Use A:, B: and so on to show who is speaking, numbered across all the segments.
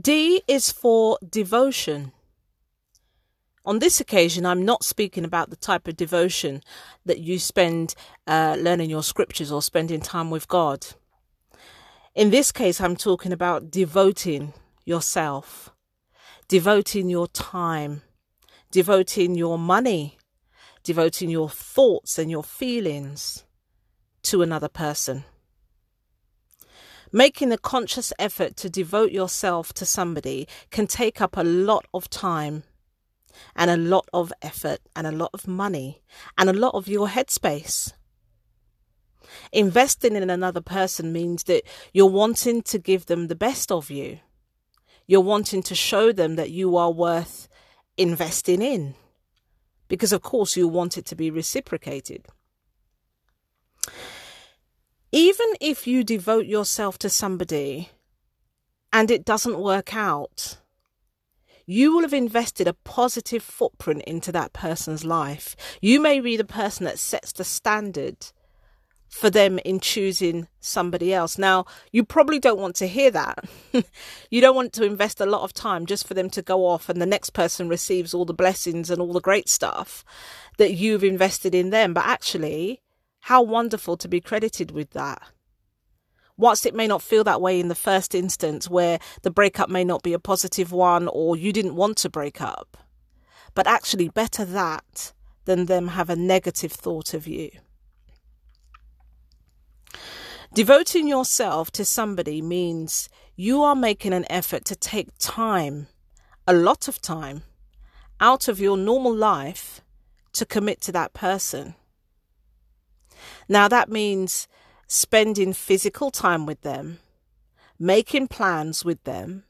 A: D is for devotion. On this occasion, I'm not speaking about the type of devotion that you spend uh, learning your scriptures or spending time with God. In this case, I'm talking about devoting yourself, devoting your time, devoting your money, devoting your thoughts and your feelings to another person. Making a conscious effort to devote yourself to somebody can take up a lot of time and a lot of effort and a lot of money and a lot of your headspace. Investing in another person means that you're wanting to give them the best of you. You're wanting to show them that you are worth investing in. Because, of course, you want it to be reciprocated. Even if you devote yourself to somebody and it doesn't work out, you will have invested a positive footprint into that person's life. You may be the person that sets the standard for them in choosing somebody else. Now, you probably don't want to hear that. you don't want to invest a lot of time just for them to go off and the next person receives all the blessings and all the great stuff that you've invested in them. But actually, how wonderful to be credited with that whilst it may not feel that way in the first instance, where the breakup may not be a positive one or you didn't want to break up, but actually better that than them have a negative thought of you. Devoting yourself to somebody means you are making an effort to take time, a lot of time, out of your normal life to commit to that person. Now, that means spending physical time with them, making plans with them,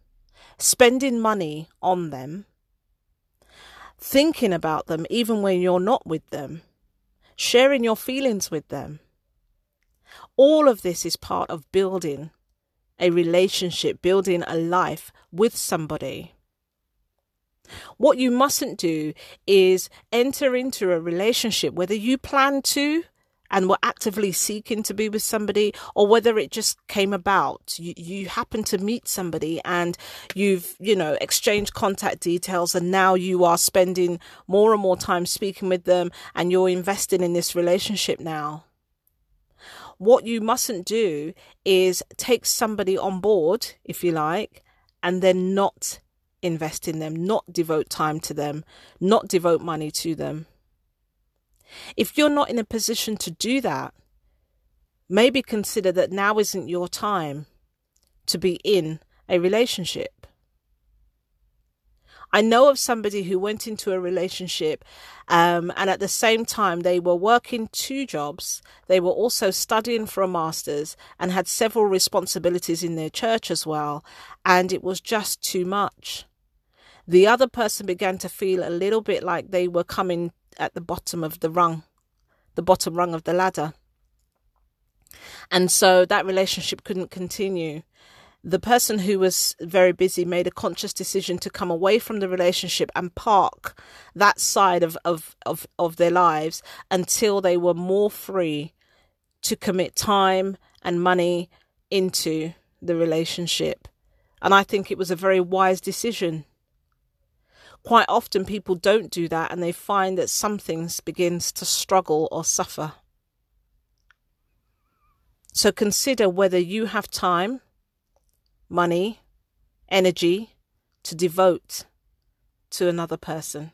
A: spending money on them, thinking about them even when you're not with them, sharing your feelings with them. All of this is part of building a relationship, building a life with somebody. What you mustn't do is enter into a relationship, whether you plan to and were actively seeking to be with somebody or whether it just came about. You, you happen to meet somebody and you've you know exchanged contact details and now you are spending more and more time speaking with them and you're investing in this relationship now. What you mustn't do is take somebody on board if you like and then not invest in them not devote time to them not devote money to them if you're not in a position to do that, maybe consider that now isn't your time to be in a relationship. I know of somebody who went into a relationship um, and at the same time they were working two jobs. They were also studying for a master's and had several responsibilities in their church as well. And it was just too much. The other person began to feel a little bit like they were coming at the bottom of the rung, the bottom rung of the ladder. And so that relationship couldn't continue. The person who was very busy made a conscious decision to come away from the relationship and park that side of, of, of, of their lives until they were more free to commit time and money into the relationship. And I think it was a very wise decision quite often people don't do that and they find that something begins to struggle or suffer. So consider whether you have time, money, energy to devote to another person.